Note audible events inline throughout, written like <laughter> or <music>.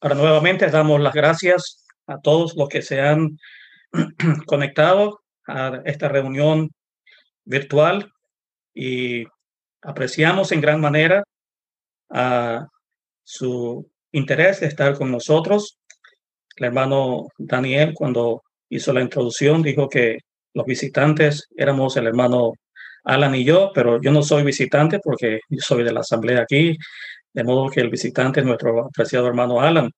Ahora nuevamente damos las gracias a todos los que se han <clears throat> conectado a esta reunión virtual y apreciamos en gran manera a su interés de estar con nosotros. El hermano Daniel, cuando hizo la introducción, dijo que los visitantes éramos el hermano Alan y yo, pero yo no soy visitante porque yo soy de la asamblea aquí, de modo que el visitante es nuestro apreciado hermano Alan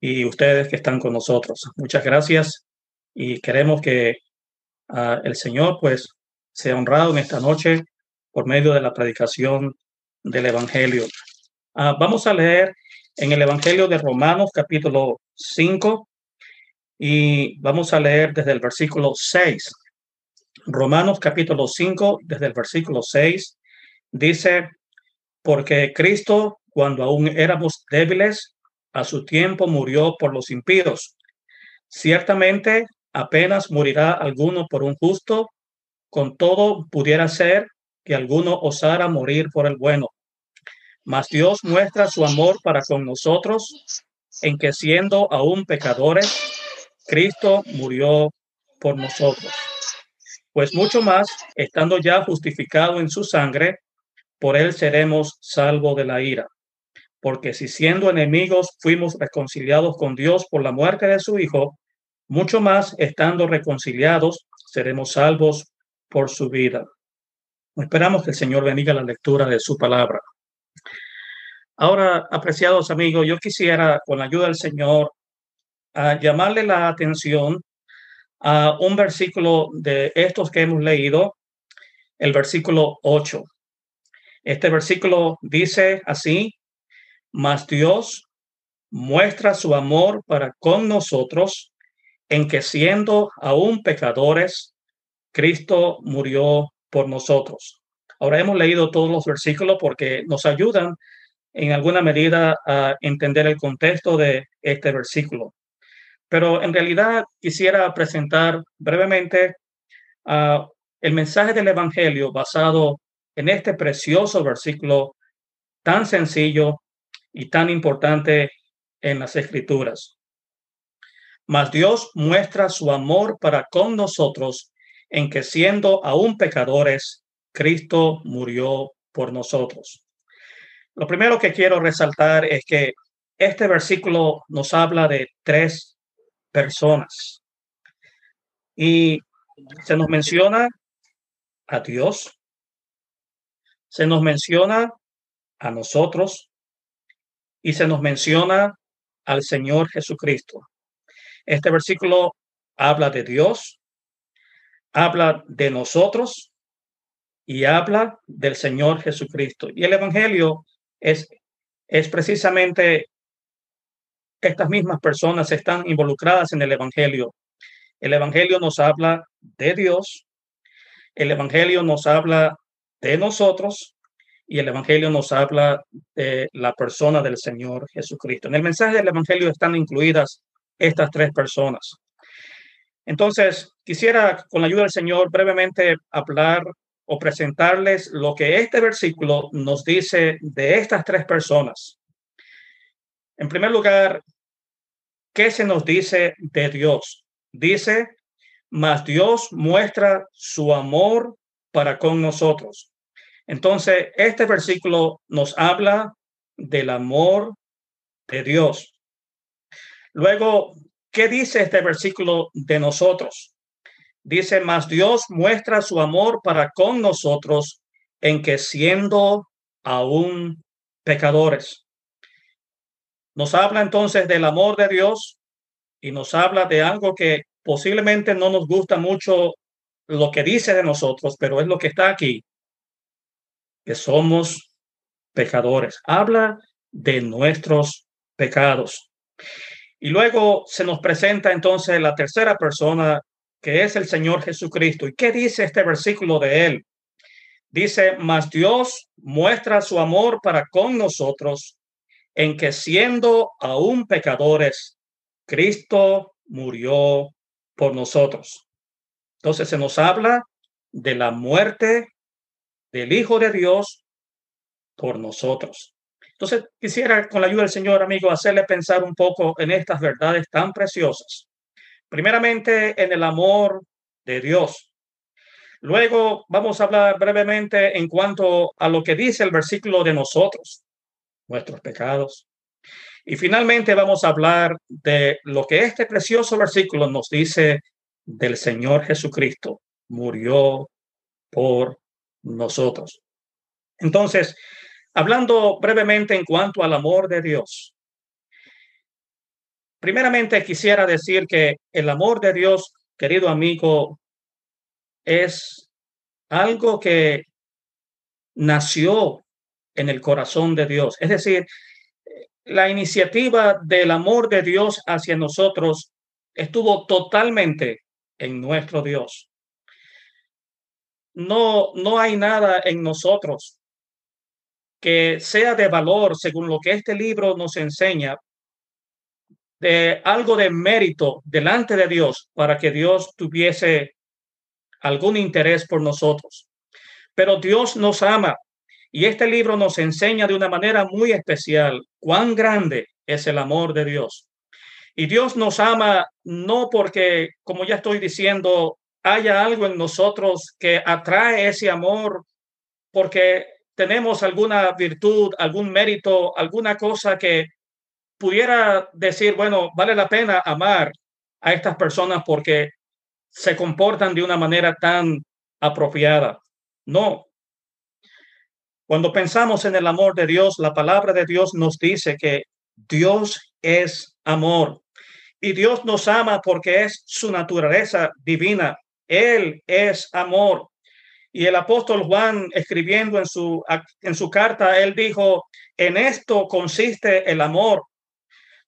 y ustedes que están con nosotros. Muchas gracias y queremos que uh, el Señor pues sea honrado en esta noche por medio de la predicación del Evangelio. Uh, vamos a leer en el Evangelio de Romanos capítulo 5 y vamos a leer desde el versículo 6. Romanos capítulo 5, desde el versículo 6, dice, porque Cristo, cuando aún éramos débiles, a su tiempo murió por los impíos. Ciertamente, apenas morirá alguno por un justo, con todo pudiera ser que alguno osara morir por el bueno. Mas Dios muestra su amor para con nosotros en que siendo aún pecadores, Cristo murió por nosotros. Pues mucho más, estando ya justificado en su sangre, por él seremos salvos de la ira. Porque si siendo enemigos fuimos reconciliados con Dios por la muerte de su Hijo, mucho más, estando reconciliados, seremos salvos por su vida. Esperamos que el Señor bendiga la lectura de su palabra. Ahora, apreciados amigos, yo quisiera, con la ayuda del Señor, a llamarle la atención a un versículo de estos que hemos leído, el versículo 8. Este versículo dice así, mas Dios muestra su amor para con nosotros en que siendo aún pecadores, Cristo murió por nosotros. Ahora hemos leído todos los versículos porque nos ayudan en alguna medida a entender el contexto de este versículo. Pero en realidad quisiera presentar brevemente uh, el mensaje del Evangelio basado en este precioso versículo tan sencillo y tan importante en las Escrituras. Mas Dios muestra su amor para con nosotros en que siendo aún pecadores, Cristo murió por nosotros. Lo primero que quiero resaltar es que este versículo nos habla de tres personas. Y se nos menciona a Dios, se nos menciona a nosotros y se nos menciona al Señor Jesucristo. Este versículo habla de Dios, habla de nosotros y habla del Señor Jesucristo. Y el Evangelio es, es precisamente estas mismas personas están involucradas en el Evangelio. El Evangelio nos habla de Dios, el Evangelio nos habla de nosotros y el Evangelio nos habla de la persona del Señor Jesucristo. En el mensaje del Evangelio están incluidas estas tres personas. Entonces, quisiera, con la ayuda del Señor, brevemente hablar o presentarles lo que este versículo nos dice de estas tres personas. En primer lugar, ¿qué se nos dice de Dios? Dice, mas Dios muestra su amor para con nosotros. Entonces, este versículo nos habla del amor de Dios. Luego, ¿qué dice este versículo de nosotros? Dice, mas Dios muestra su amor para con nosotros en que siendo aún pecadores. Nos habla entonces del amor de Dios y nos habla de algo que posiblemente no nos gusta mucho lo que dice de nosotros, pero es lo que está aquí, que somos pecadores. Habla de nuestros pecados. Y luego se nos presenta entonces la tercera persona, que es el Señor Jesucristo. ¿Y qué dice este versículo de él? Dice, mas Dios muestra su amor para con nosotros en que siendo aún pecadores, Cristo murió por nosotros. Entonces se nos habla de la muerte del Hijo de Dios por nosotros. Entonces, quisiera, con la ayuda del Señor, amigo, hacerle pensar un poco en estas verdades tan preciosas. Primeramente, en el amor de Dios. Luego vamos a hablar brevemente en cuanto a lo que dice el versículo de nosotros, nuestros pecados. Y finalmente vamos a hablar de lo que este precioso versículo nos dice del Señor Jesucristo. Murió por nosotros. Entonces, Hablando brevemente en cuanto al amor de Dios. Primeramente quisiera decir que el amor de Dios, querido amigo, es algo que nació en el corazón de Dios. Es decir, la iniciativa del amor de Dios hacia nosotros estuvo totalmente en nuestro Dios. No, no hay nada en nosotros que sea de valor, según lo que este libro nos enseña, de algo de mérito delante de Dios para que Dios tuviese algún interés por nosotros. Pero Dios nos ama y este libro nos enseña de una manera muy especial cuán grande es el amor de Dios. Y Dios nos ama no porque, como ya estoy diciendo, haya algo en nosotros que atrae ese amor, porque tenemos alguna virtud, algún mérito, alguna cosa que pudiera decir, bueno, vale la pena amar a estas personas porque se comportan de una manera tan apropiada. No. Cuando pensamos en el amor de Dios, la palabra de Dios nos dice que Dios es amor y Dios nos ama porque es su naturaleza divina. Él es amor. Y el apóstol Juan, escribiendo en su, en su carta, él dijo, en esto consiste el amor,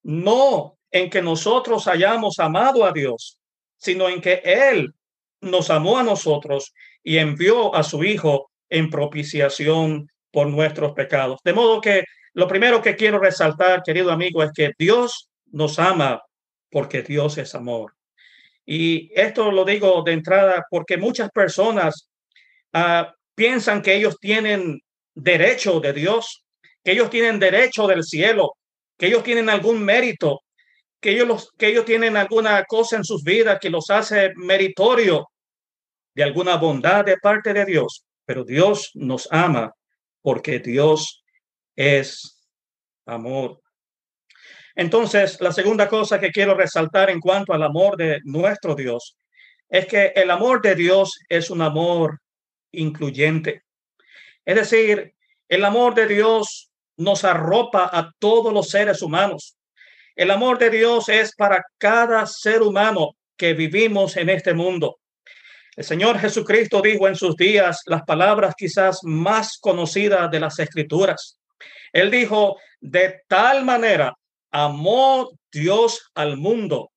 no en que nosotros hayamos amado a Dios, sino en que Él nos amó a nosotros y envió a su Hijo en propiciación por nuestros pecados. De modo que lo primero que quiero resaltar, querido amigo, es que Dios nos ama porque Dios es amor. Y esto lo digo de entrada porque muchas personas Ah, piensan que ellos tienen derecho de Dios, que ellos tienen derecho del cielo, que ellos tienen algún mérito, que ellos, los, que ellos tienen alguna cosa en sus vidas que los hace meritorio de alguna bondad de parte de Dios. Pero Dios nos ama porque Dios es amor. Entonces, la segunda cosa que quiero resaltar en cuanto al amor de nuestro Dios es que el amor de Dios es un amor incluyente. Es decir, el amor de Dios nos arropa a todos los seres humanos. El amor de Dios es para cada ser humano que vivimos en este mundo. El Señor Jesucristo dijo en sus días las palabras quizás más conocidas de las escrituras. Él dijo, de tal manera amó Dios al mundo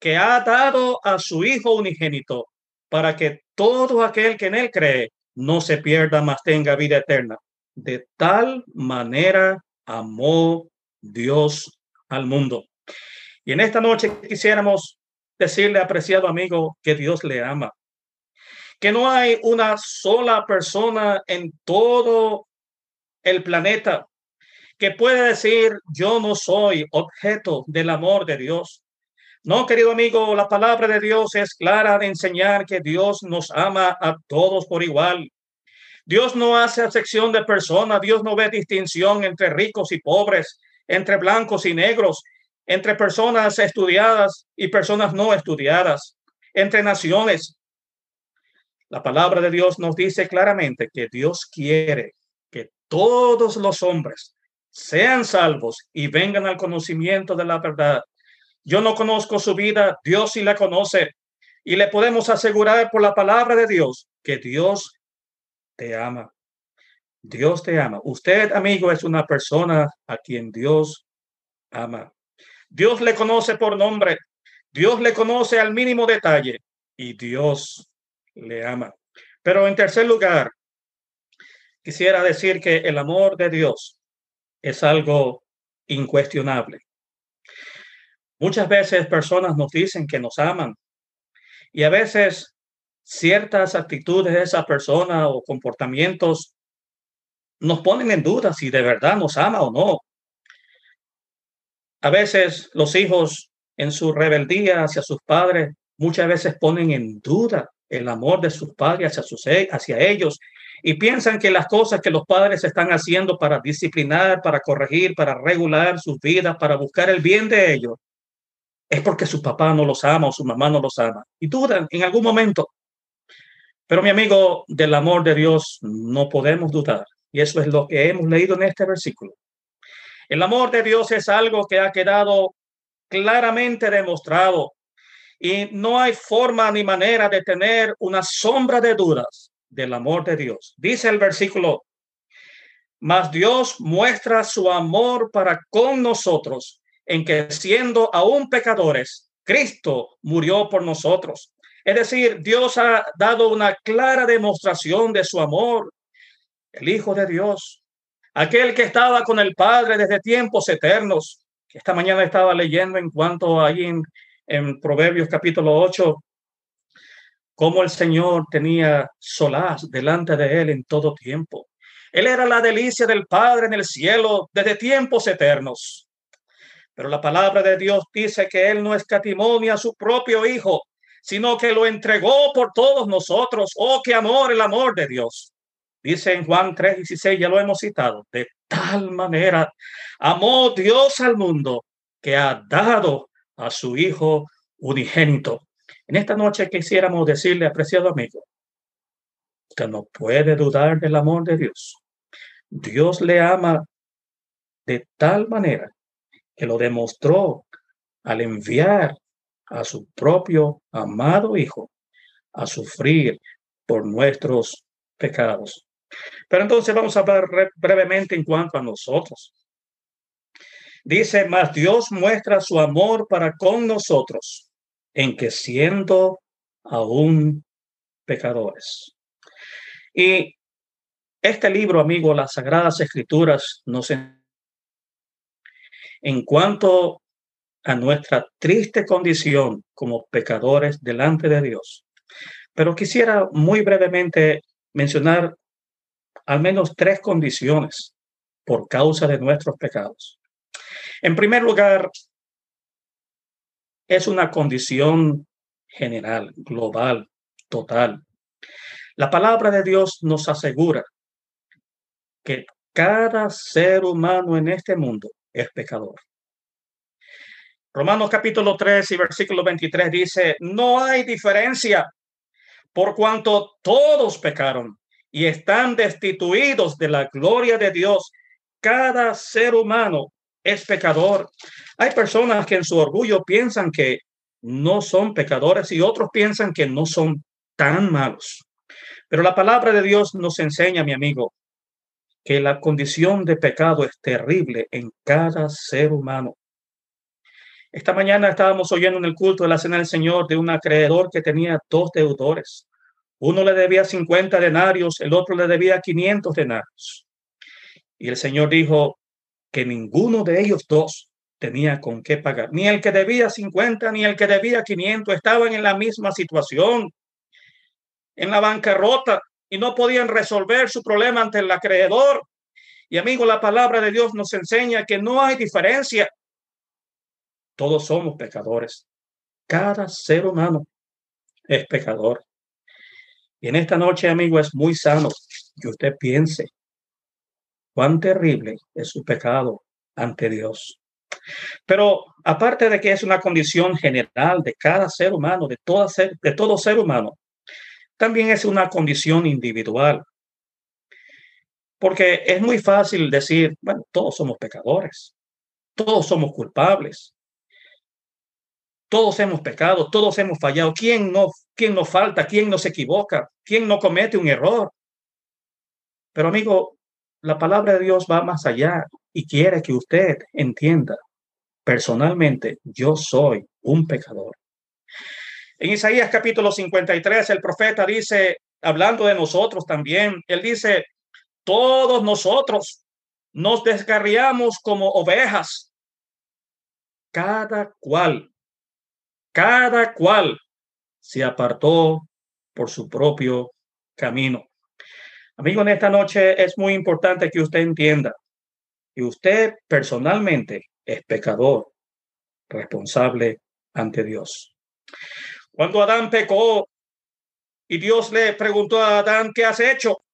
que ha dado a su Hijo unigénito para que todo aquel que en él cree no se pierda, mas tenga vida eterna. De tal manera amó Dios al mundo. Y en esta noche quisiéramos decirle, apreciado amigo, que Dios le ama. Que no hay una sola persona en todo el planeta que pueda decir, yo no soy objeto del amor de Dios. No, querido amigo, la palabra de Dios es clara de enseñar que Dios nos ama a todos por igual. Dios no hace acepción de personas, Dios no ve distinción entre ricos y pobres, entre blancos y negros, entre personas estudiadas y personas no estudiadas, entre naciones. La palabra de Dios nos dice claramente que Dios quiere que todos los hombres sean salvos y vengan al conocimiento de la verdad. Yo no conozco su vida, Dios sí la conoce. Y le podemos asegurar por la palabra de Dios que Dios te ama. Dios te ama. Usted, amigo, es una persona a quien Dios ama. Dios le conoce por nombre. Dios le conoce al mínimo detalle y Dios le ama. Pero en tercer lugar, quisiera decir que el amor de Dios es algo incuestionable. Muchas veces personas nos dicen que nos aman y a veces ciertas actitudes de esa persona o comportamientos nos ponen en duda si de verdad nos ama o no. A veces los hijos en su rebeldía hacia sus padres muchas veces ponen en duda el amor de sus padres hacia, sus, hacia ellos y piensan que las cosas que los padres están haciendo para disciplinar, para corregir, para regular sus vidas, para buscar el bien de ellos, es porque su papá no los ama o su mamá no los ama. Y dudan en algún momento. Pero mi amigo, del amor de Dios no podemos dudar. Y eso es lo que hemos leído en este versículo. El amor de Dios es algo que ha quedado claramente demostrado y no hay forma ni manera de tener una sombra de dudas del amor de Dios. Dice el versículo, mas Dios muestra su amor para con nosotros en que siendo aún pecadores, Cristo murió por nosotros. Es decir, Dios ha dado una clara demostración de su amor. El Hijo de Dios, aquel que estaba con el Padre desde tiempos eternos, esta mañana estaba leyendo en cuanto ahí en, en Proverbios capítulo 8, cómo el Señor tenía solaz delante de él en todo tiempo. Él era la delicia del Padre en el cielo desde tiempos eternos. Pero la palabra de Dios dice que Él no escatimó ni a su propio Hijo, sino que lo entregó por todos nosotros. Oh, qué amor, el amor de Dios. Dice en Juan 3:16, ya lo hemos citado, de tal manera amó Dios al mundo que ha dado a su Hijo unigénito en esta noche quisiéramos decirle, apreciado amigo, usted no puede dudar del amor de Dios. Dios le ama de tal manera que lo demostró al enviar a su propio amado Hijo a sufrir por nuestros pecados. Pero entonces vamos a hablar brevemente en cuanto a nosotros. Dice, más Dios muestra su amor para con nosotros en que siendo aún pecadores. Y este libro, amigo, las Sagradas Escrituras, nos en cuanto a nuestra triste condición como pecadores delante de Dios. Pero quisiera muy brevemente mencionar al menos tres condiciones por causa de nuestros pecados. En primer lugar, es una condición general, global, total. La palabra de Dios nos asegura que cada ser humano en este mundo es pecador. Romanos capítulo 3 y versículo 23 dice, no hay diferencia por cuanto todos pecaron y están destituidos de la gloria de Dios. Cada ser humano es pecador. Hay personas que en su orgullo piensan que no son pecadores y otros piensan que no son tan malos. Pero la palabra de Dios nos enseña, mi amigo, que la condición de pecado es terrible en cada ser humano. Esta mañana estábamos oyendo en el culto de la Cena del Señor de un acreedor que tenía dos deudores. Uno le debía 50 denarios, el otro le debía 500 denarios. Y el Señor dijo, que ninguno de ellos dos tenía con qué pagar. Ni el que debía 50 ni el que debía 500 estaban en la misma situación, en la bancarrota y no podían resolver su problema ante el acreedor. Y amigo, la palabra de Dios nos enseña que no hay diferencia. Todos somos pecadores. Cada ser humano es pecador. Y en esta noche, amigo, es muy sano que usted piense cuán terrible es su pecado ante Dios. Pero aparte de que es una condición general de cada ser humano, de, todo ser, de todo ser humano, también es una condición individual. Porque es muy fácil decir, bueno, todos somos pecadores, todos somos culpables, todos hemos pecado, todos hemos fallado. ¿Quién no, quién no falta? ¿Quién no se equivoca? ¿Quién no comete un error? Pero amigo, la palabra de Dios va más allá y quiere que usted entienda, personalmente, yo soy un pecador. En Isaías capítulo 53, el profeta dice, hablando de nosotros también, él dice, todos nosotros nos descarriamos como ovejas, cada cual, cada cual se apartó por su propio camino. Amigo, en esta noche es muy importante que usted entienda que usted personalmente es pecador, responsable ante Dios. Cuando Adán pecó y Dios le preguntó a Adán, ¿qué has hecho?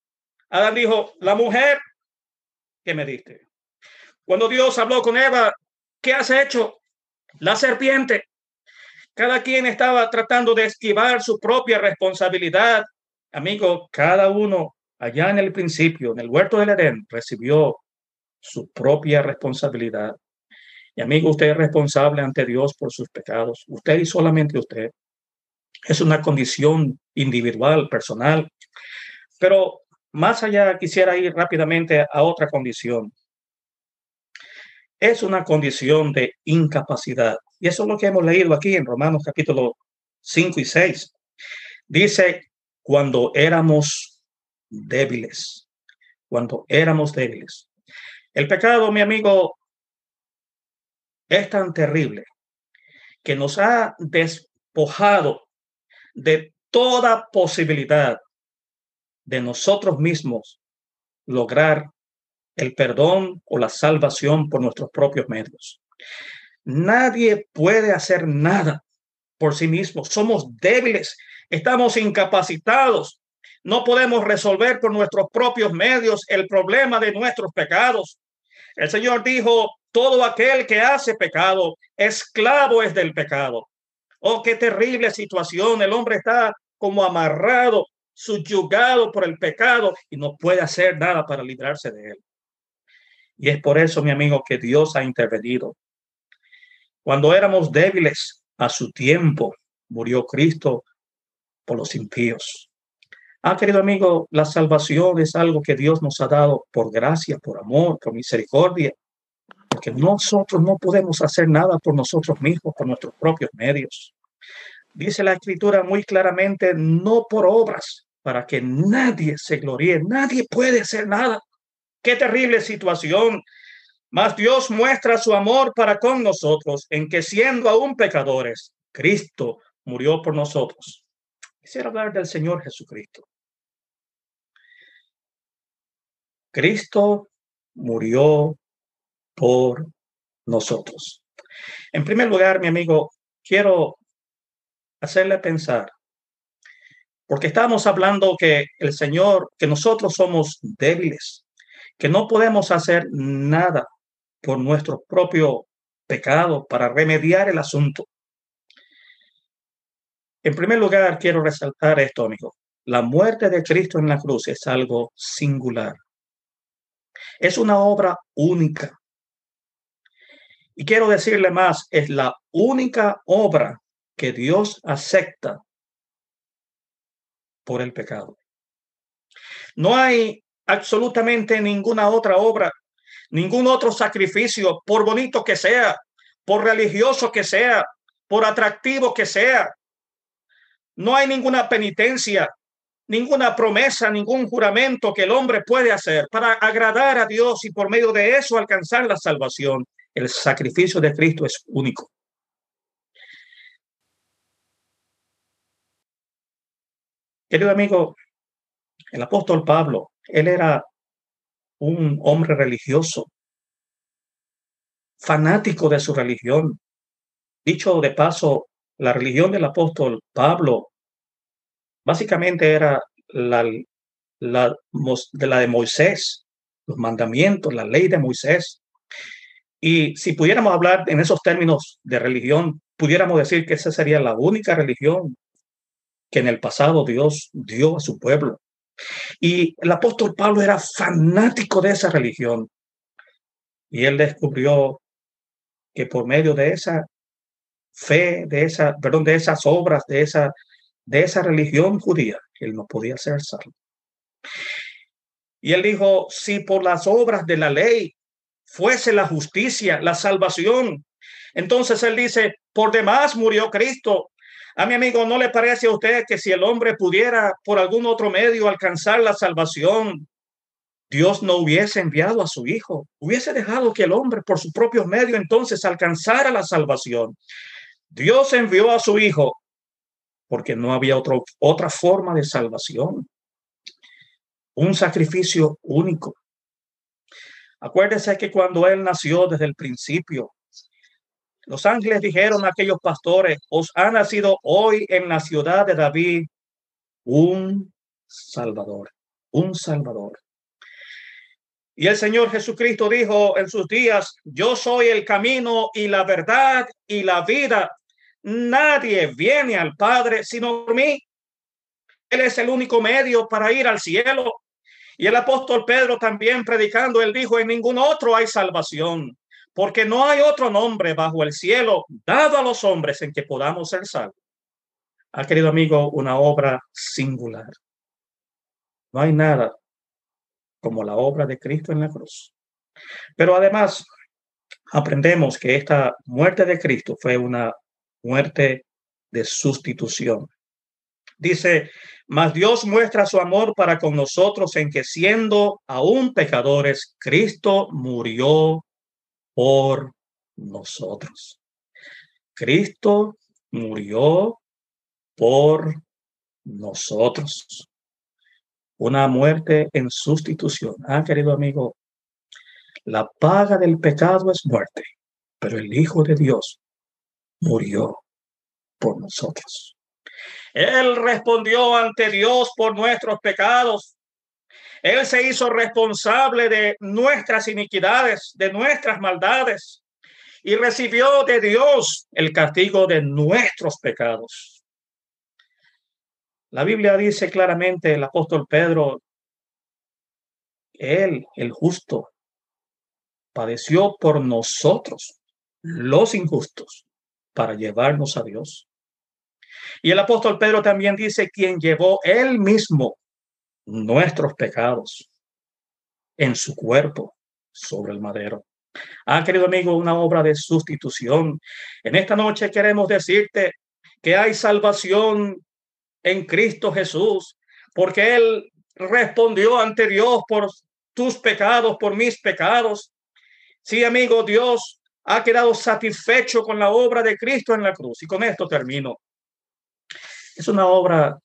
Adán dijo, la mujer que me diste. Cuando Dios habló con Eva, ¿qué has hecho? La serpiente. Cada quien estaba tratando de esquivar su propia responsabilidad. Amigo, cada uno allá en el principio, en el huerto del Edén, recibió su propia responsabilidad. Y amigo, usted es responsable ante Dios por sus pecados. Usted y solamente usted. Es una condición individual, personal. Pero más allá, quisiera ir rápidamente a otra condición. Es una condición de incapacidad. Y eso es lo que hemos leído aquí en Romanos capítulo 5 y 6. Dice, cuando éramos débiles, cuando éramos débiles. El pecado, mi amigo, es tan terrible que nos ha despojado de toda posibilidad de nosotros mismos lograr el perdón o la salvación por nuestros propios medios. Nadie puede hacer nada por sí mismo. Somos débiles, estamos incapacitados. No podemos resolver por nuestros propios medios el problema de nuestros pecados. El Señor dijo, todo aquel que hace pecado, esclavo es del pecado. Oh, qué terrible situación. El hombre está como amarrado, subyugado por el pecado y no puede hacer nada para librarse de él. Y es por eso, mi amigo, que Dios ha intervenido. Cuando éramos débiles a su tiempo, murió Cristo por los impíos. Ah, querido amigo, la salvación es algo que Dios nos ha dado por gracia, por amor, por misericordia porque nosotros no podemos hacer nada por nosotros mismos, por nuestros propios medios. Dice la escritura muy claramente, no por obras, para que nadie se gloríe, nadie puede hacer nada. Qué terrible situación. Mas Dios muestra su amor para con nosotros en que siendo aún pecadores, Cristo murió por nosotros. Quisiera hablar del Señor Jesucristo. Cristo murió por nosotros. En primer lugar, mi amigo, quiero hacerle pensar, porque estamos hablando que el Señor, que nosotros somos débiles, que no podemos hacer nada por nuestro propio pecado para remediar el asunto. En primer lugar, quiero resaltar esto, amigo. La muerte de Cristo en la cruz es algo singular. Es una obra única. Y quiero decirle más, es la única obra que Dios acepta por el pecado. No hay absolutamente ninguna otra obra, ningún otro sacrificio, por bonito que sea, por religioso que sea, por atractivo que sea. No hay ninguna penitencia, ninguna promesa, ningún juramento que el hombre puede hacer para agradar a Dios y por medio de eso alcanzar la salvación. El sacrificio de Cristo es único. Querido amigo, el apóstol Pablo, él era un hombre religioso, fanático de su religión. Dicho de paso, la religión del apóstol Pablo básicamente era la, de la de Moisés, los mandamientos, la ley de Moisés. Y si pudiéramos hablar en esos términos de religión, pudiéramos decir que esa sería la única religión que en el pasado Dios dio a su pueblo. Y el apóstol Pablo era fanático de esa religión. Y él descubrió que por medio de esa fe, de esa, perdón, de esas obras, de esa, de esa religión judía, él no podía ser salvo. Y él dijo, si por las obras de la ley fuese la justicia, la salvación. Entonces él dice, por demás murió Cristo. A mi amigo, ¿no le parece a usted que si el hombre pudiera por algún otro medio alcanzar la salvación, Dios no hubiese enviado a su Hijo, hubiese dejado que el hombre por su propio medio entonces alcanzara la salvación? Dios envió a su Hijo porque no había otra forma de salvación. un sacrificio único. Acuérdese que cuando Él nació desde el principio, los ángeles dijeron a aquellos pastores, os ha nacido hoy en la ciudad de David un Salvador, un Salvador. Y el Señor Jesucristo dijo en sus días, yo soy el camino y la verdad y la vida. Nadie viene al Padre sino por mí. Él es el único medio para ir al cielo. Y el apóstol Pedro también predicando, él dijo, en ningún otro hay salvación, porque no hay otro nombre bajo el cielo dado a los hombres en que podamos ser salvos. Ha querido amigo, una obra singular. No hay nada como la obra de Cristo en la cruz. Pero además, aprendemos que esta muerte de Cristo fue una muerte de sustitución. Dice, mas Dios muestra su amor para con nosotros en que siendo aún pecadores, Cristo murió por nosotros. Cristo murió por nosotros. Una muerte en sustitución. Ah, querido amigo, la paga del pecado es muerte, pero el Hijo de Dios murió por nosotros. Él respondió ante Dios por nuestros pecados él se hizo responsable de nuestras iniquidades, de nuestras maldades, y recibió de Dios el castigo de nuestros pecados. La Biblia dice claramente, el apóstol Pedro, Él, el justo, padeció por nosotros, los injustos, para llevarnos a Dios. Y el apóstol Pedro también dice, quien llevó él mismo nuestros pecados en su cuerpo sobre el madero. Ah, querido amigo, una obra de sustitución. En esta noche queremos decirte que hay salvación en Cristo Jesús, porque Él respondió ante Dios por tus pecados, por mis pecados. Sí, amigo, Dios ha quedado satisfecho con la obra de Cristo en la cruz. Y con esto termino. Es una obra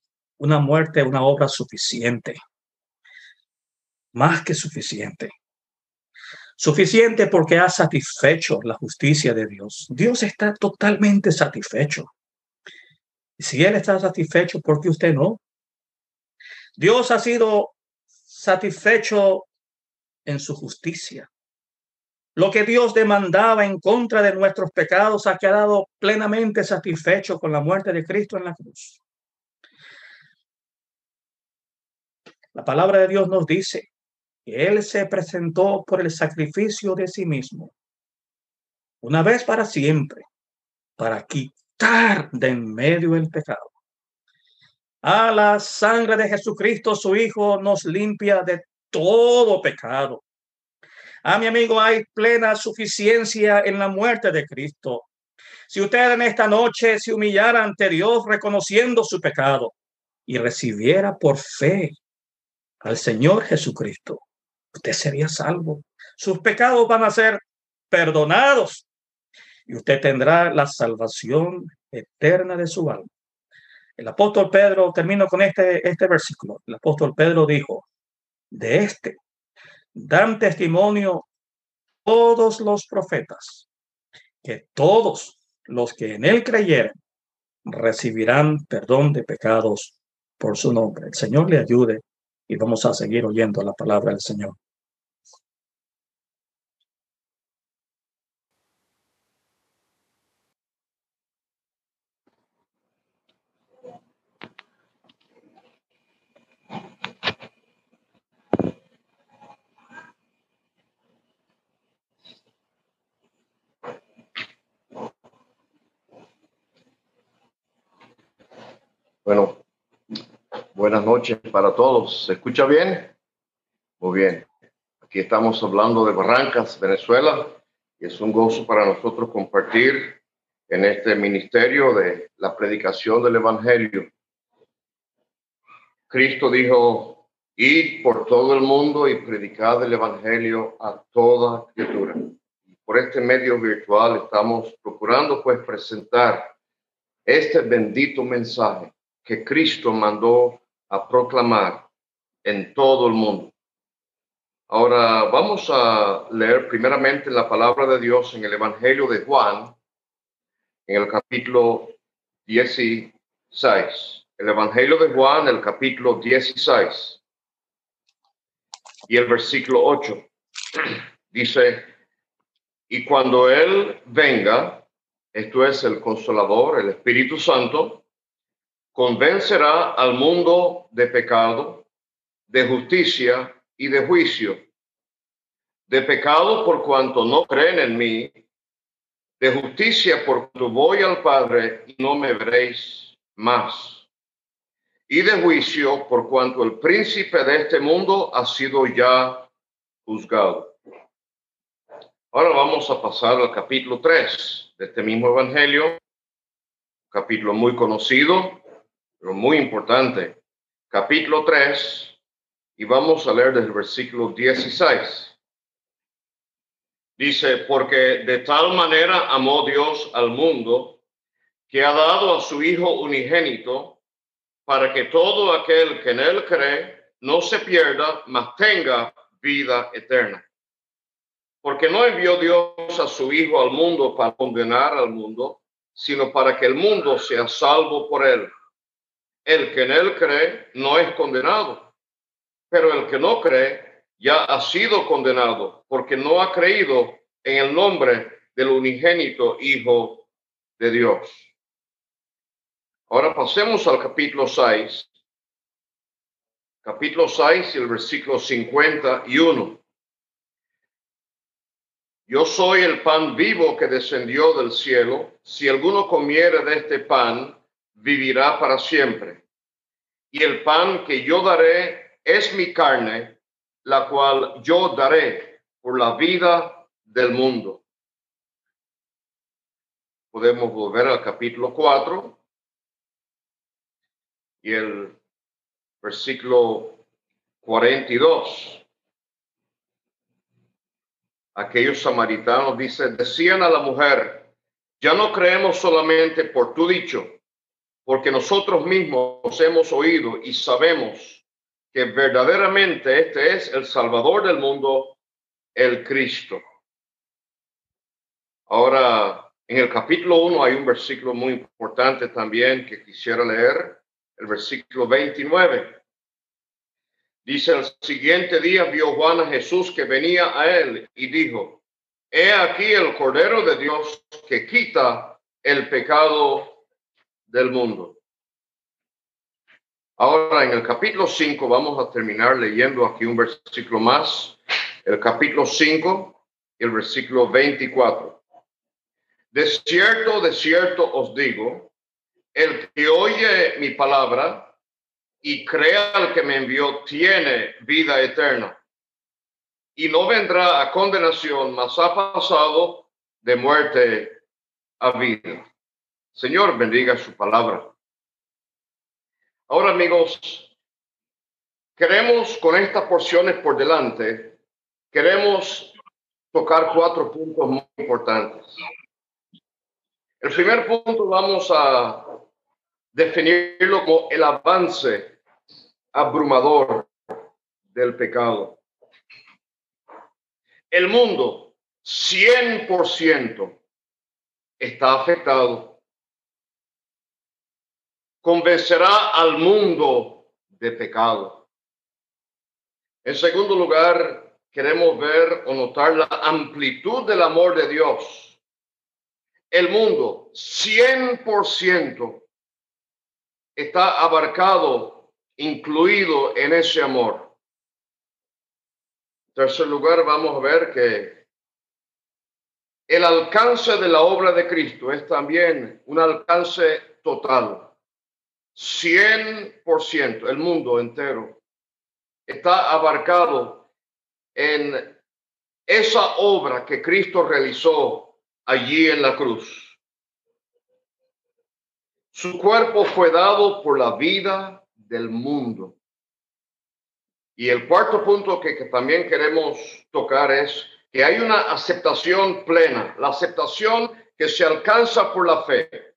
una muerte, una obra suficiente, más que suficiente. Suficiente porque ha satisfecho la justicia de Dios. Dios está totalmente satisfecho. Si Él está satisfecho, ¿por qué usted no? Dios ha sido satisfecho en su justicia. Lo que Dios demandaba en contra de nuestros pecados ha quedado plenamente satisfecho con la muerte de Cristo en la cruz. La palabra de Dios nos dice que Él se presentó por el sacrificio de sí mismo, una vez para siempre, para quitar de en medio el pecado. A la sangre de Jesucristo, su Hijo, nos limpia de todo pecado. A mi amigo, hay plena suficiencia en la muerte de Cristo. Si usted en esta noche se humillara ante Dios reconociendo su pecado y recibiera por fe al Señor Jesucristo, usted sería salvo. Sus pecados van a ser perdonados y usted tendrá la salvación eterna de su alma. El apóstol Pedro, termino con este, este versículo. El apóstol Pedro dijo, de este dan testimonio todos los profetas, que todos los que en él creyeran recibirán perdón de pecados por su nombre. El Señor le ayude y vamos a seguir oyendo la palabra del Señor. Bueno, Buenas noches para todos. ¿Se escucha bien? Muy bien. Aquí estamos hablando de Barrancas, Venezuela, y es un gozo para nosotros compartir en este ministerio de la predicación del Evangelio. Cristo dijo, id por todo el mundo y predicad el Evangelio a toda criatura. Por este medio virtual estamos procurando pues presentar este bendito mensaje que Cristo mandó a proclamar en todo el mundo. Ahora vamos a leer primeramente la palabra de Dios en el Evangelio de Juan, en el capítulo 16. El Evangelio de Juan, el capítulo 16 y el versículo 8. <clears throat> Dice, y cuando Él venga, esto es el consolador, el Espíritu Santo, convencerá al mundo de pecado, de justicia y de juicio. De pecado por cuanto no creen en mí, de justicia por cuanto voy al Padre y no me veréis más. Y de juicio por cuanto el príncipe de este mundo ha sido ya juzgado. Ahora vamos a pasar al capítulo 3 de este mismo Evangelio, capítulo muy conocido, pero muy importante. Capítulo 3, y vamos a leer desde el versículo 16. Dice, porque de tal manera amó Dios al mundo que ha dado a su Hijo unigénito para que todo aquel que en él cree no se pierda, mas tenga vida eterna. Porque no envió Dios a su Hijo al mundo para condenar al mundo, sino para que el mundo sea salvo por él. El que en él cree no es condenado pero el que no cree ya ha sido condenado porque no ha creído en el nombre del unigénito Hijo de Dios. Ahora pasemos al capítulo 6. Capítulo 6 y el versículo 51. Yo soy el pan vivo que descendió del cielo. Si alguno comiere de este pan, vivirá para siempre. Y el pan que yo daré es mi carne, la cual yo daré por la vida del mundo. Podemos volver al capítulo 4 y el versículo 42. Aquellos samaritanos dicen, decían a la mujer, ya no creemos solamente por tu dicho, porque nosotros mismos hemos oído y sabemos que verdaderamente este es el Salvador del mundo, el Cristo. Ahora, en el capítulo 1 hay un versículo muy importante también que quisiera leer, el versículo 29. Dice, el siguiente día vio Juan a Jesús que venía a él y dijo, he aquí el Cordero de Dios que quita el pecado del mundo. Ahora, en el capítulo 5, vamos a terminar leyendo aquí un versículo más, el capítulo 5 y el versículo 24. De cierto, de cierto os digo, el que oye mi palabra y crea al que me envió, tiene vida eterna. Y no vendrá a condenación, mas ha pasado de muerte a vida. Señor, bendiga su palabra. Ahora, amigos, queremos con estas porciones por delante, queremos tocar cuatro puntos muy importantes. El primer punto vamos a definirlo como el avance abrumador del pecado. El mundo 100% está afectado convencerá al mundo de pecado. En segundo lugar, queremos ver o notar la amplitud del amor de Dios. El mundo, 100%, está abarcado, incluido en ese amor. Tercer lugar, vamos a ver que el alcance de la obra de Cristo es también un alcance total. 100%, el mundo entero, está abarcado en esa obra que Cristo realizó allí en la cruz. Su cuerpo fue dado por la vida del mundo. Y el cuarto punto que, que, también queremos tocar es que hay una aceptación plena, la aceptación que se alcanza por la fe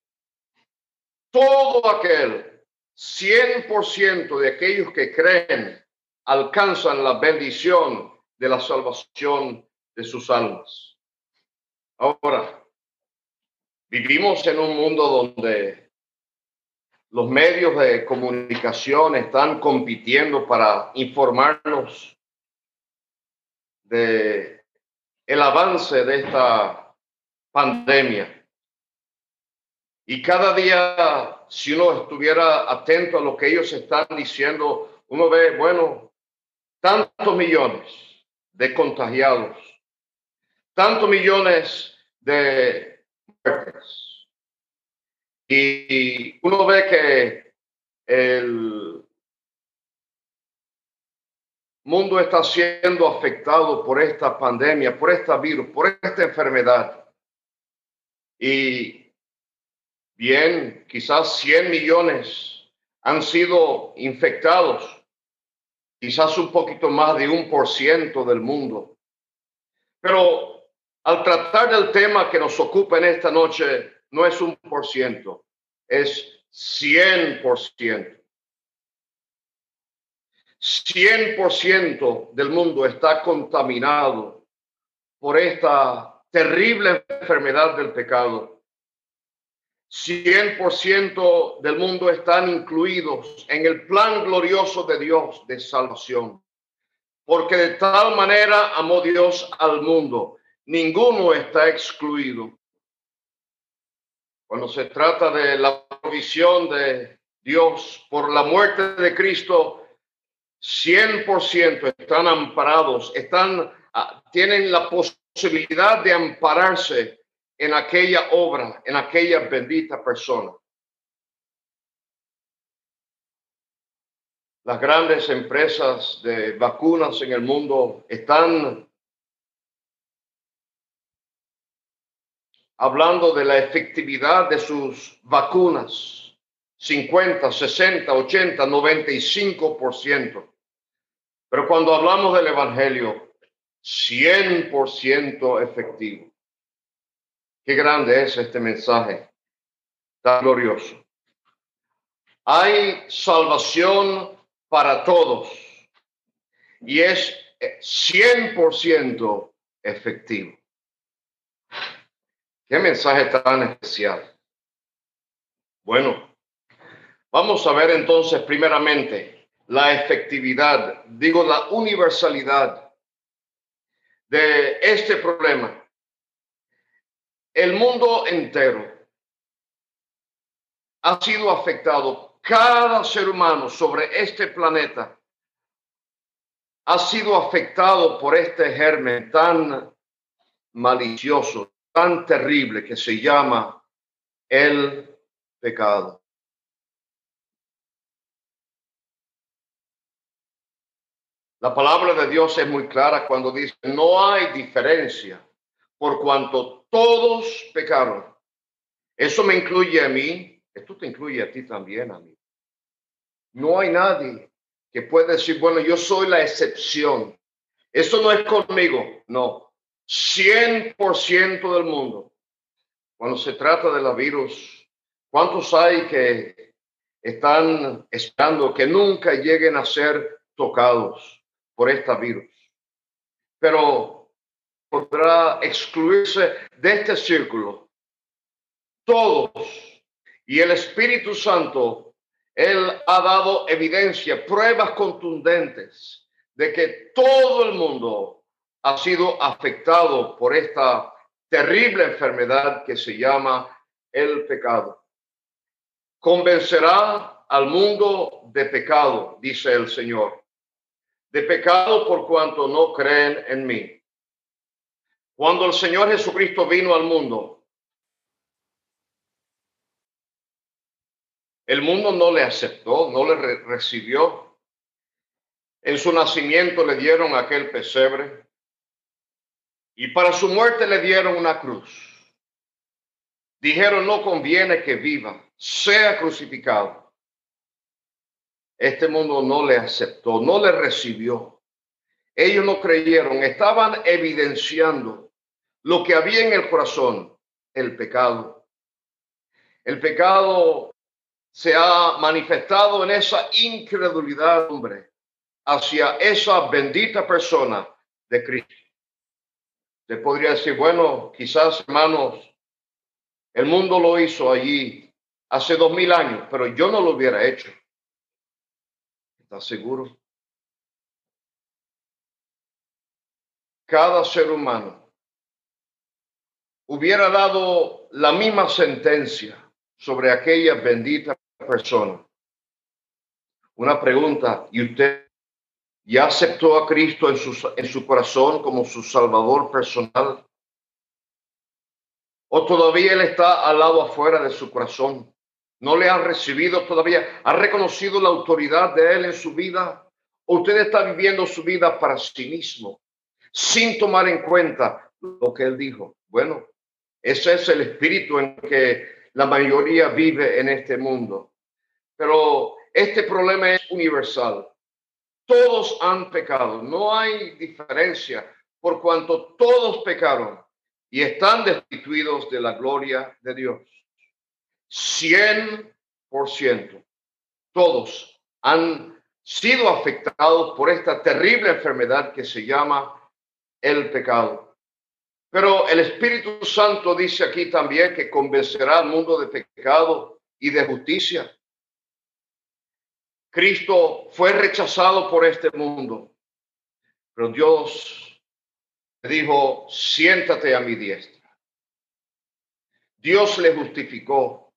todo aquel 100% de aquellos que creen alcanzan la bendición de la salvación de sus almas. Ahora, vivimos en un mundo donde los medios de comunicación están compitiendo para informarnos de el avance de esta pandemia. Y cada día, si uno estuviera atento a lo que ellos están diciendo, uno ve, bueno, tantos millones de contagiados, tantos millones de muertes. Y uno ve que el mundo está siendo afectado por esta pandemia, por este virus, por esta enfermedad. Y Bien, quizás 100 millones han sido infectados, quizás un poquito más de un por ciento del mundo. Pero al tratar del tema que nos ocupa en esta noche, no es un por ciento, es 100 por ciento. 100 por ciento del mundo está contaminado por esta terrible enfermedad del pecado 100% del mundo están incluidos en el plan glorioso de Dios de salvación. Porque de tal manera amó Dios al mundo, ninguno está excluido. Cuando se trata de la provisión de Dios por la muerte de Cristo, 100% están amparados, están, ah, tienen la posibilidad de ampararse en aquella obra, en aquella bendita persona. Las grandes empresas de vacunas en el mundo están hablando de la efectividad de sus vacunas, 50, 60, 80, 95%. Pero cuando hablamos del Evangelio, 100% efectivo. Qué grande es este mensaje tan glorioso. Hay salvación para todos y es 100% efectivo. Qué mensaje tan especial. Bueno, vamos a ver entonces primeramente la efectividad, digo la universalidad de este problema el mundo entero ha sido afectado. Cada ser humano sobre este planeta ha sido afectado por este germen tan malicioso, tan terrible que se llama el pecado. La palabra de Dios es muy clara cuando dice, no hay diferencia por cuanto todos pecaron. Eso me incluye a mí, esto te incluye a ti también, a mí. No hay nadie que pueda decir, bueno, yo soy la excepción. Esto no es conmigo, no. 100% del mundo. Cuando se trata de la virus, ¿cuántos hay que están esperando que nunca lleguen a ser tocados por esta virus? Pero podrá excluirse de este círculo. Todos. Y el Espíritu Santo, Él ha dado evidencia, pruebas contundentes de que todo el mundo ha sido afectado por esta terrible enfermedad que se llama el pecado. Convencerá al mundo de pecado, dice el Señor, de pecado por cuanto no creen en mí. Cuando el Señor Jesucristo vino al mundo, el mundo no le aceptó, no le recibió. En su nacimiento le dieron aquel pesebre y para su muerte le dieron una cruz. Dijeron, no conviene que viva, sea crucificado. Este mundo no le aceptó, no le recibió. Ellos no creyeron, estaban evidenciando lo que había en el corazón, el pecado. El pecado se ha manifestado en esa incredulidad, hombre, hacia esa bendita persona de Cristo. Le podría decir, bueno, quizás hermanos, el mundo lo hizo allí hace dos mil años, pero yo no lo hubiera hecho. ¿Estás seguro? Cada ser humano hubiera dado la misma sentencia sobre aquella bendita persona. Una pregunta, ¿y usted ya aceptó a Cristo en su, corazón como su Salvador personal? ¿O todavía Él está al lado afuera de su corazón? ¿No le ha recibido todavía? ¿Ha reconocido la autoridad de Él en su vida? ¿O usted está viviendo su vida para sí mismo, sin tomar en cuenta lo que Él dijo? Bueno, ese es el espíritu en que la mayoría vive en este mundo. Pero este problema es universal. Todos han pecado, no hay diferencia por cuanto todos pecaron y están destituidos de la gloria de Dios. Cien por ciento. Todos han sido afectados por esta terrible enfermedad que se llama el pecado. Pero el Espíritu Santo dice aquí también que convencerá al mundo de pecado y de justicia. Cristo fue rechazado por este mundo, pero Dios dijo, siéntate a mi diestra. Dios le justificó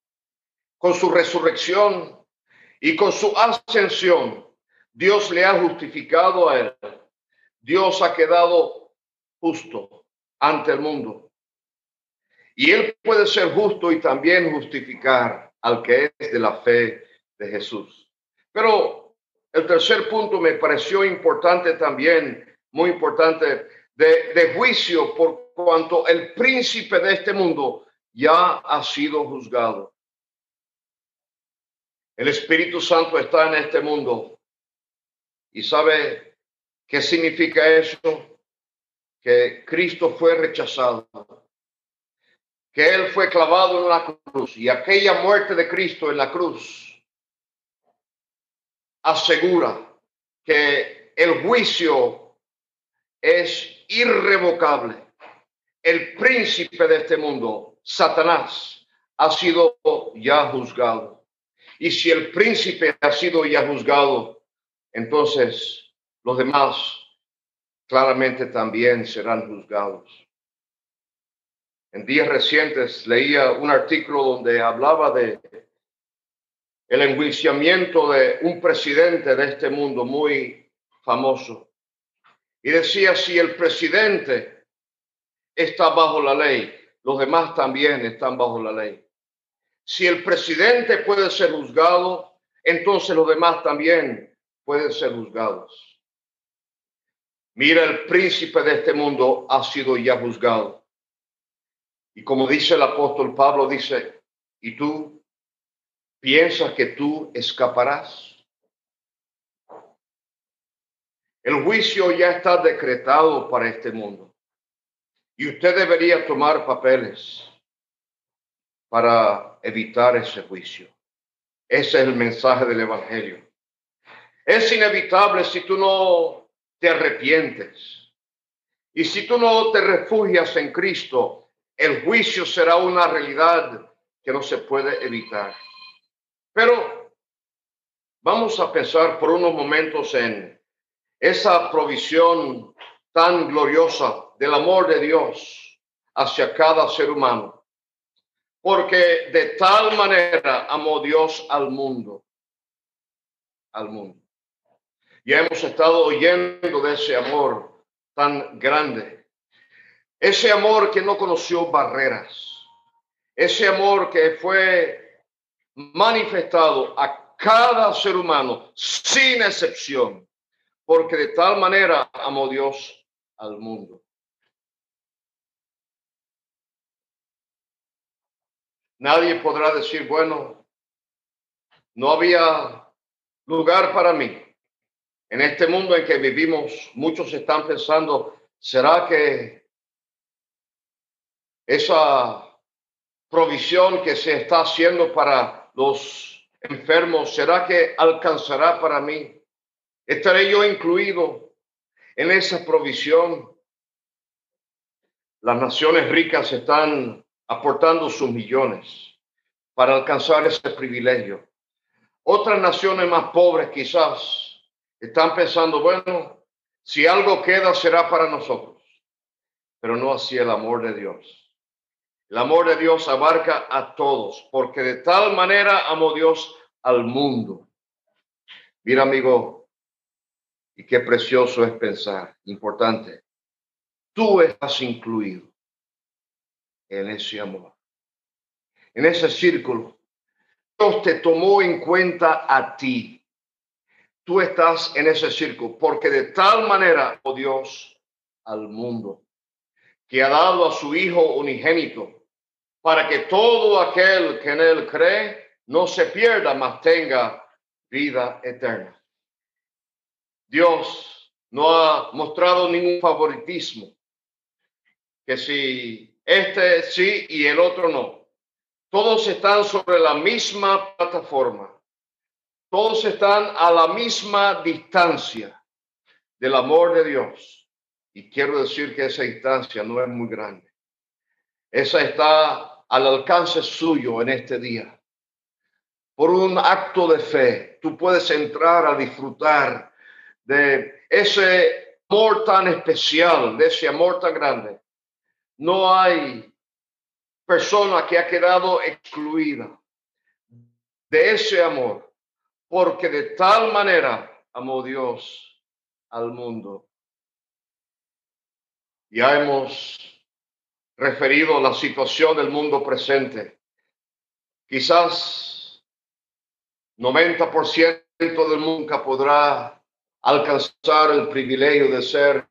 con su resurrección y con su ascensión. Dios le ha justificado a él. Dios ha quedado justo ante el mundo. Y él puede ser justo y también justificar al que es de la fe de Jesús. Pero el tercer punto me pareció importante también, muy importante, de, de juicio por cuanto el príncipe de este mundo ya ha sido juzgado. El Espíritu Santo está en este mundo. ¿Y sabe qué significa eso? Que Cristo fue rechazado, que Él fue clavado en la cruz y aquella muerte de Cristo en la cruz asegura que el juicio es irrevocable. El príncipe de este mundo, Satanás, ha sido ya juzgado. Y si el príncipe ha sido ya juzgado, entonces los demás claramente también serán juzgados. En días recientes leía un artículo donde hablaba de el enjuiciamiento de un presidente de este mundo muy famoso. Y decía, si el presidente está bajo la ley, los demás también están bajo la ley. Si el presidente puede ser juzgado, entonces los demás también pueden ser juzgados. Mira, el príncipe de este mundo ha sido ya juzgado. Y como dice el apóstol Pablo, dice, ¿y tú piensas que tú escaparás? El juicio ya está decretado para este mundo. Y usted debería tomar papeles para evitar ese juicio. Ese es el mensaje del Evangelio. Es inevitable si tú no te arrepientes. Y si tú no te refugias en Cristo, el juicio será una realidad que no se puede evitar. Pero vamos a pensar por unos momentos en esa provisión tan gloriosa del amor de Dios hacia cada ser humano. Porque de tal manera amó Dios al mundo, al mundo ya hemos estado oyendo de ese amor tan grande. Ese amor que no conoció barreras. Ese amor que fue manifestado a cada ser humano sin excepción. Porque de tal manera amó Dios al mundo. Nadie podrá decir, bueno, no había lugar para mí. En este mundo en que vivimos, muchos están pensando, ¿será que esa provisión que se está haciendo para los enfermos, ¿será que alcanzará para mí? ¿Estaré yo incluido en esa provisión? Las naciones ricas están aportando sus millones para alcanzar ese privilegio. Otras naciones más pobres quizás están pensando, bueno, si algo queda será para nosotros, pero no así el amor de Dios. El amor de Dios abarca a todos, porque de tal manera amó Dios al mundo. Mira, amigo, y qué precioso es pensar, importante. Tú estás incluido en ese amor, en ese círculo. Dios te tomó en cuenta a ti. Tú estás en ese círculo porque de tal manera, oh Dios, al mundo, que ha dado a su Hijo unigénito, para que todo aquel que en él cree no se pierda, mas tenga vida eterna. Dios no ha mostrado ningún favoritismo, que si este sí y el otro no. Todos están sobre la misma plataforma. Todos están a la misma distancia del amor de Dios. Y quiero decir que esa distancia no es muy grande. Esa está al alcance suyo en este día. Por un acto de fe, tú puedes entrar a disfrutar de ese amor tan especial, de ese amor tan grande. No hay persona que ha quedado excluida de ese amor, porque de tal manera amó Dios al mundo. Ya hemos referido la situación del mundo presente. Quizás 90% del mundo podrá alcanzar el privilegio de ser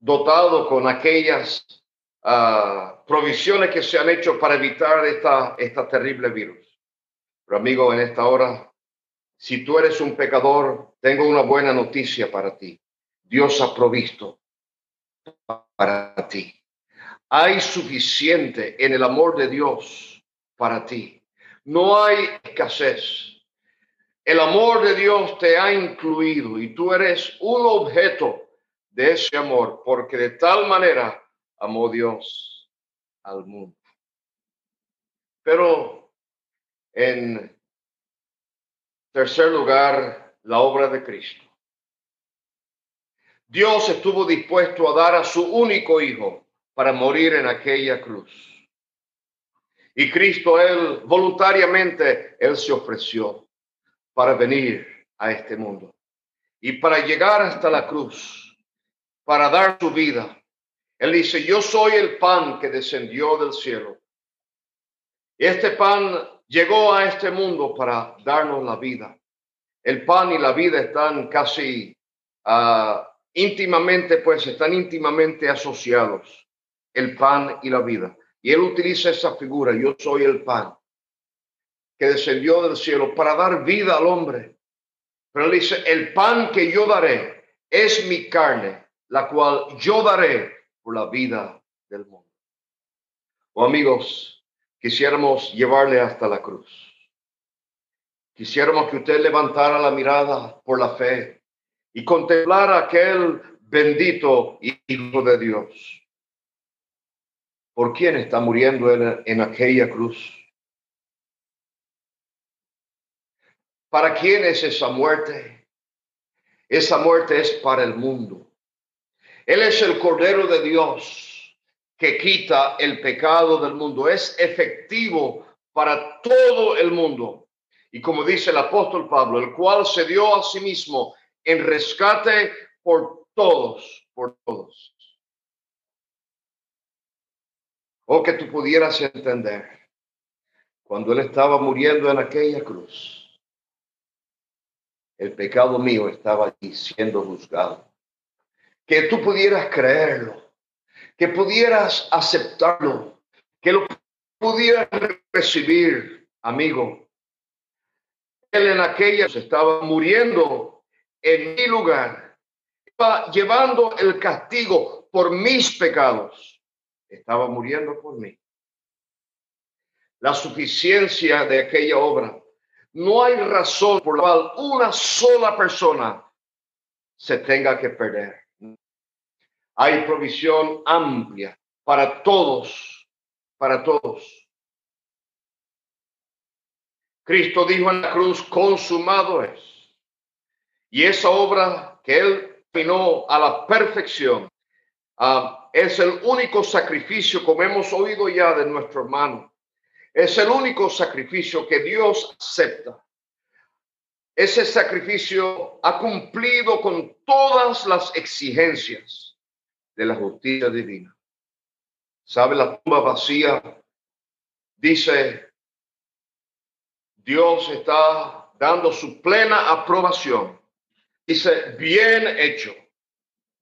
dotado con aquellas uh, provisiones que se han hecho para evitar esta, esta terrible virus. Pero amigo, en esta hora, si tú eres un pecador, tengo una buena noticia para ti. Dios ha provisto para ti. Hay suficiente en el amor de Dios para ti. No hay escasez. El amor de Dios te ha incluido y tú eres un objeto de ese amor, porque de tal manera amó Dios al mundo. Pero en tercer lugar, la obra de Cristo. Dios estuvo dispuesto a dar a su único hijo para morir en aquella cruz. Y Cristo, Él voluntariamente, Él se ofreció para venir a este mundo y para llegar hasta la cruz, para dar su vida. Él dice, yo soy el pan que descendió del cielo. Este pan llegó a este mundo para darnos la vida. El pan y la vida están casi ah, íntimamente, pues están íntimamente asociados. El pan y la vida. Y él utiliza esa figura, yo soy el pan que descendió del cielo para dar vida al hombre. Pero él dice, el pan que yo daré es mi carne, la cual yo daré por la vida del mundo. Oh amigos, quisiéramos llevarle hasta la cruz. Quisiéramos que usted levantara la mirada por la fe y contemplara aquel bendito Hijo de Dios. ¿Por quién está muriendo en, en aquella cruz? ¿Para quién es esa muerte? Esa muerte es para el mundo. Él es el Cordero de Dios que quita el pecado del mundo. Es efectivo para todo el mundo. Y como dice el apóstol Pablo, el cual se dio a sí mismo en rescate por todos, por todos. O que tú pudieras entender cuando él estaba muriendo en aquella cruz el pecado mío estaba allí siendo juzgado. Que tú pudieras creerlo, que pudieras aceptarlo, que lo pudieras recibir, amigo. Él en aquellas estaba muriendo en mi lugar, estaba llevando el castigo por mis pecados, estaba muriendo por mí. La suficiencia de aquella obra no hay razón por la cual una sola persona se tenga que perder. Hay provisión amplia para todos, para todos. Cristo dijo en la cruz, consumado es. Y esa obra que Él terminó a la perfección ah, es el único sacrificio, como hemos oído ya de nuestro hermano, es el único sacrificio que Dios acepta. Ese sacrificio ha cumplido con todas las exigencias de la justicia divina. ¿Sabe? La tumba vacía dice Dios está dando su plena aprobación. Dice, bien hecho,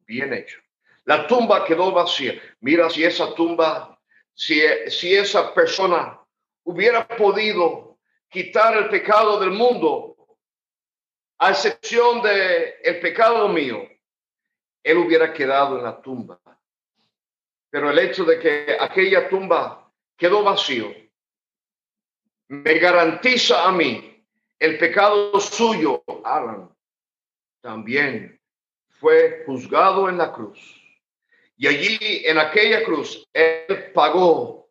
bien hecho. La tumba quedó vacía. Mira si esa tumba, si, si esa persona hubiera podido quitar el pecado del mundo, a excepción de el pecado mío, él hubiera quedado en la tumba. Pero el hecho de que aquella tumba quedó vacío, me garantiza a mí el pecado suyo, Alan, también fue juzgado en la cruz. Y allí, en aquella cruz, Él pagó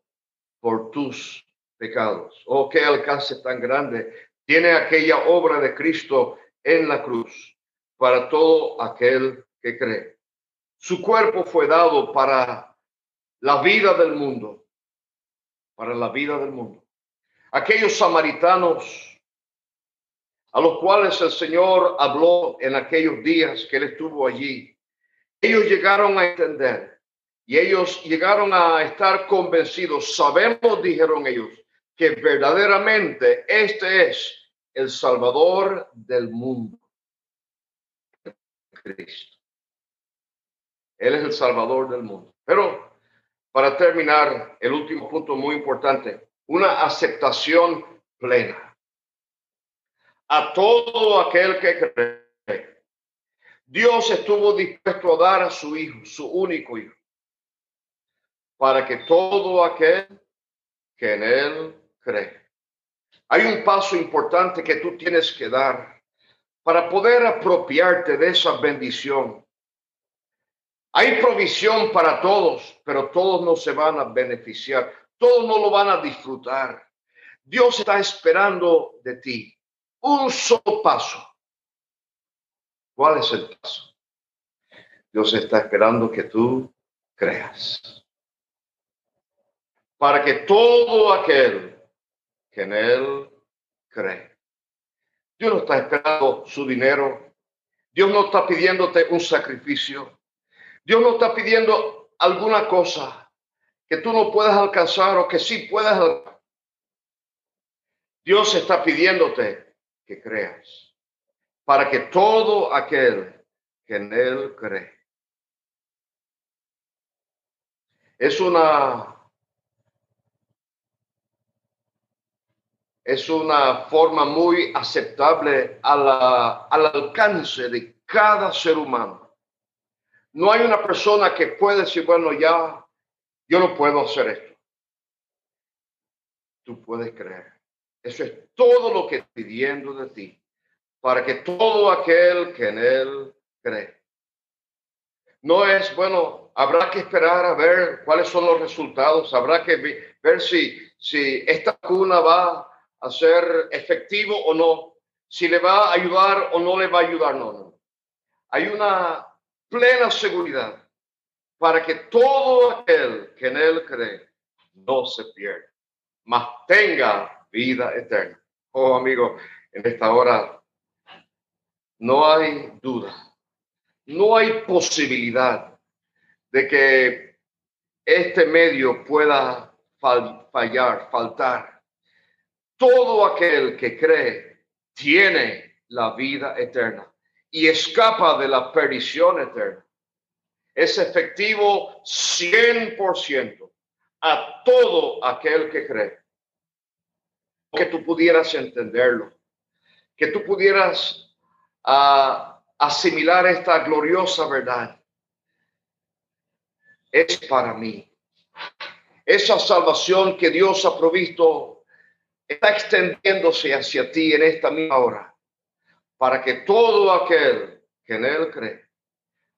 por tus pecados. Oh, qué alcance tan grande tiene aquella obra de Cristo en la cruz para todo aquel que cree. Su cuerpo fue dado para la vida del mundo, para la vida del mundo aquellos samaritanos a los cuales el Señor habló en aquellos días que Él estuvo allí, ellos llegaron a entender y ellos llegaron a estar convencidos. Sabemos, dijeron ellos, que verdaderamente este es el Salvador del mundo. Cristo. Él es el Salvador del mundo. Pero para terminar, el último punto muy importante, una aceptación plena a todo aquel que cree. Dios estuvo dispuesto a dar a su hijo, su único hijo, para que todo aquel que en él cree. Hay un paso importante que tú tienes que dar para poder apropiarte de esa bendición. Hay provisión para todos, pero todos no se van a beneficiar todos no lo van a disfrutar. Dios está esperando de ti un solo paso. ¿Cuál es el paso? Dios está esperando que tú creas. Para que todo aquel que en Él cree. Dios no está esperando su dinero. Dios no está pidiéndote un sacrificio. Dios no está pidiendo alguna cosa que tú no puedas alcanzar o que sí puedas alcanzar. Dios está pidiéndote que creas para que todo aquel que en Él cree. Es una es una forma muy aceptable al alcance de cada ser humano. No hay una persona que puede decir, bueno, ya yo no puedo hacer esto. Tú puedes creer. Eso es todo lo que pidiendo de ti, para que todo aquel que en él cree. No es, bueno, habrá que esperar a ver cuáles son los resultados, habrá que ver si, si esta cuna va a ser efectivo o no, si le va a ayudar o no le va a ayudar, no, no. Hay una plena seguridad para que todo aquel que en él cree no se pierda, mas tenga vida eterna. Oh, amigo, en esta hora no hay duda, no hay posibilidad de que este medio pueda fallar, faltar. Todo aquel que cree tiene la vida eterna y escapa de la perdición eterna es efectivo 100% a todo aquel que cree. Que tú pudieras entenderlo, que tú pudieras uh, asimilar esta gloriosa verdad. Es para mí. Esa salvación que Dios ha provisto está extendiéndose hacia ti en esta misma hora, para que todo aquel que en él cree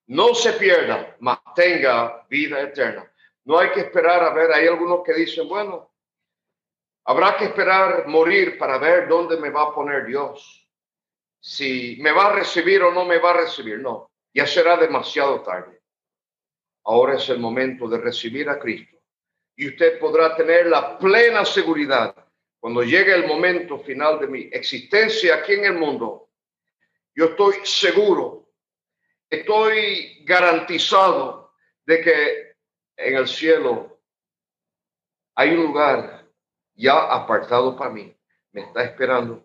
no se pierda, mas tenga vida eterna. No hay que esperar a ver, hay algunos que dicen, bueno, habrá que esperar morir para ver dónde me va a poner Dios. Si me va a recibir o no me va a recibir, no, ya será demasiado tarde. Ahora es el momento de recibir a Cristo y usted podrá tener la plena seguridad cuando llegue el momento final de mi existencia aquí en el mundo. Yo estoy seguro, estoy garantizado de que en el cielo hay un lugar ya apartado para mí, me está esperando.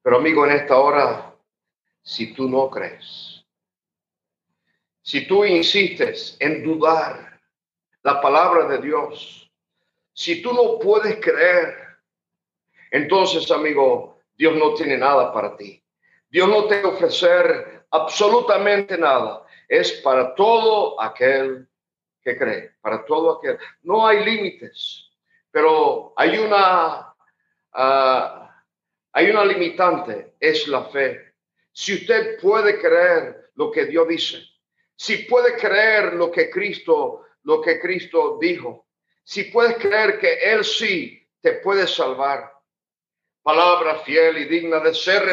Pero amigo, en esta hora, si tú no crees, si tú insistes en dudar la palabra de Dios, si tú no puedes creer, entonces, amigo, Dios no tiene nada para ti. Dios no te ofrecer absolutamente nada. Es para todo aquel que cree, para todo aquel. No hay límites, pero hay una, ah, hay una limitante, es la fe. Si usted puede creer lo que Dios dice, si puede creer lo que Cristo, lo que Cristo dijo, si puedes creer que Él sí te puede salvar, palabra fiel y digna de ser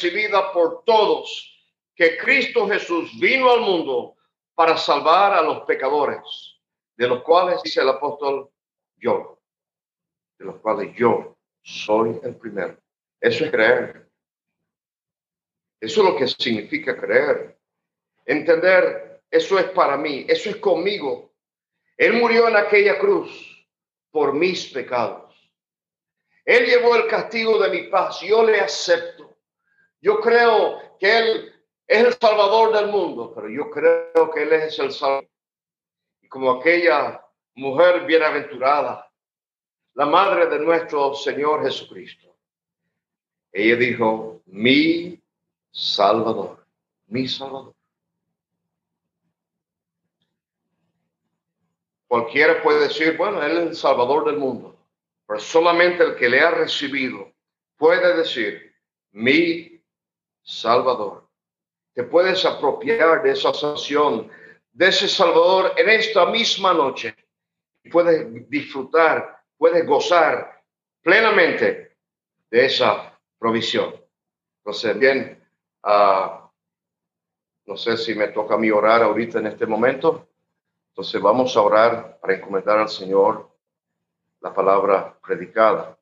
recibida por todos, que Cristo Jesús vino al mundo para salvar a los pecadores, de los cuales dice el apóstol yo, de los cuales yo soy el primero. Eso es creer. Eso es lo que significa creer. Entender, eso es para mí, eso es conmigo. Él murió en aquella cruz por mis pecados. Él llevó el castigo de mi paz. Yo le acepto. Yo creo que Él es el Salvador del mundo, pero yo creo que Él es el Salvador. Y como aquella mujer bienaventurada, la madre de nuestro Señor Jesucristo, ella dijo, mi Salvador, mi Salvador. Cualquiera puede decir, bueno, Él es el Salvador del mundo, pero solamente el que le ha recibido puede decir, mi Salvador te puedes apropiar de esa sanción, de ese Salvador en esta misma noche. Puedes disfrutar, puedes gozar plenamente de esa provisión. Entonces, bien, uh, no sé si me toca a mí orar ahorita en este momento. Entonces vamos a orar para encomendar al Señor la palabra predicada.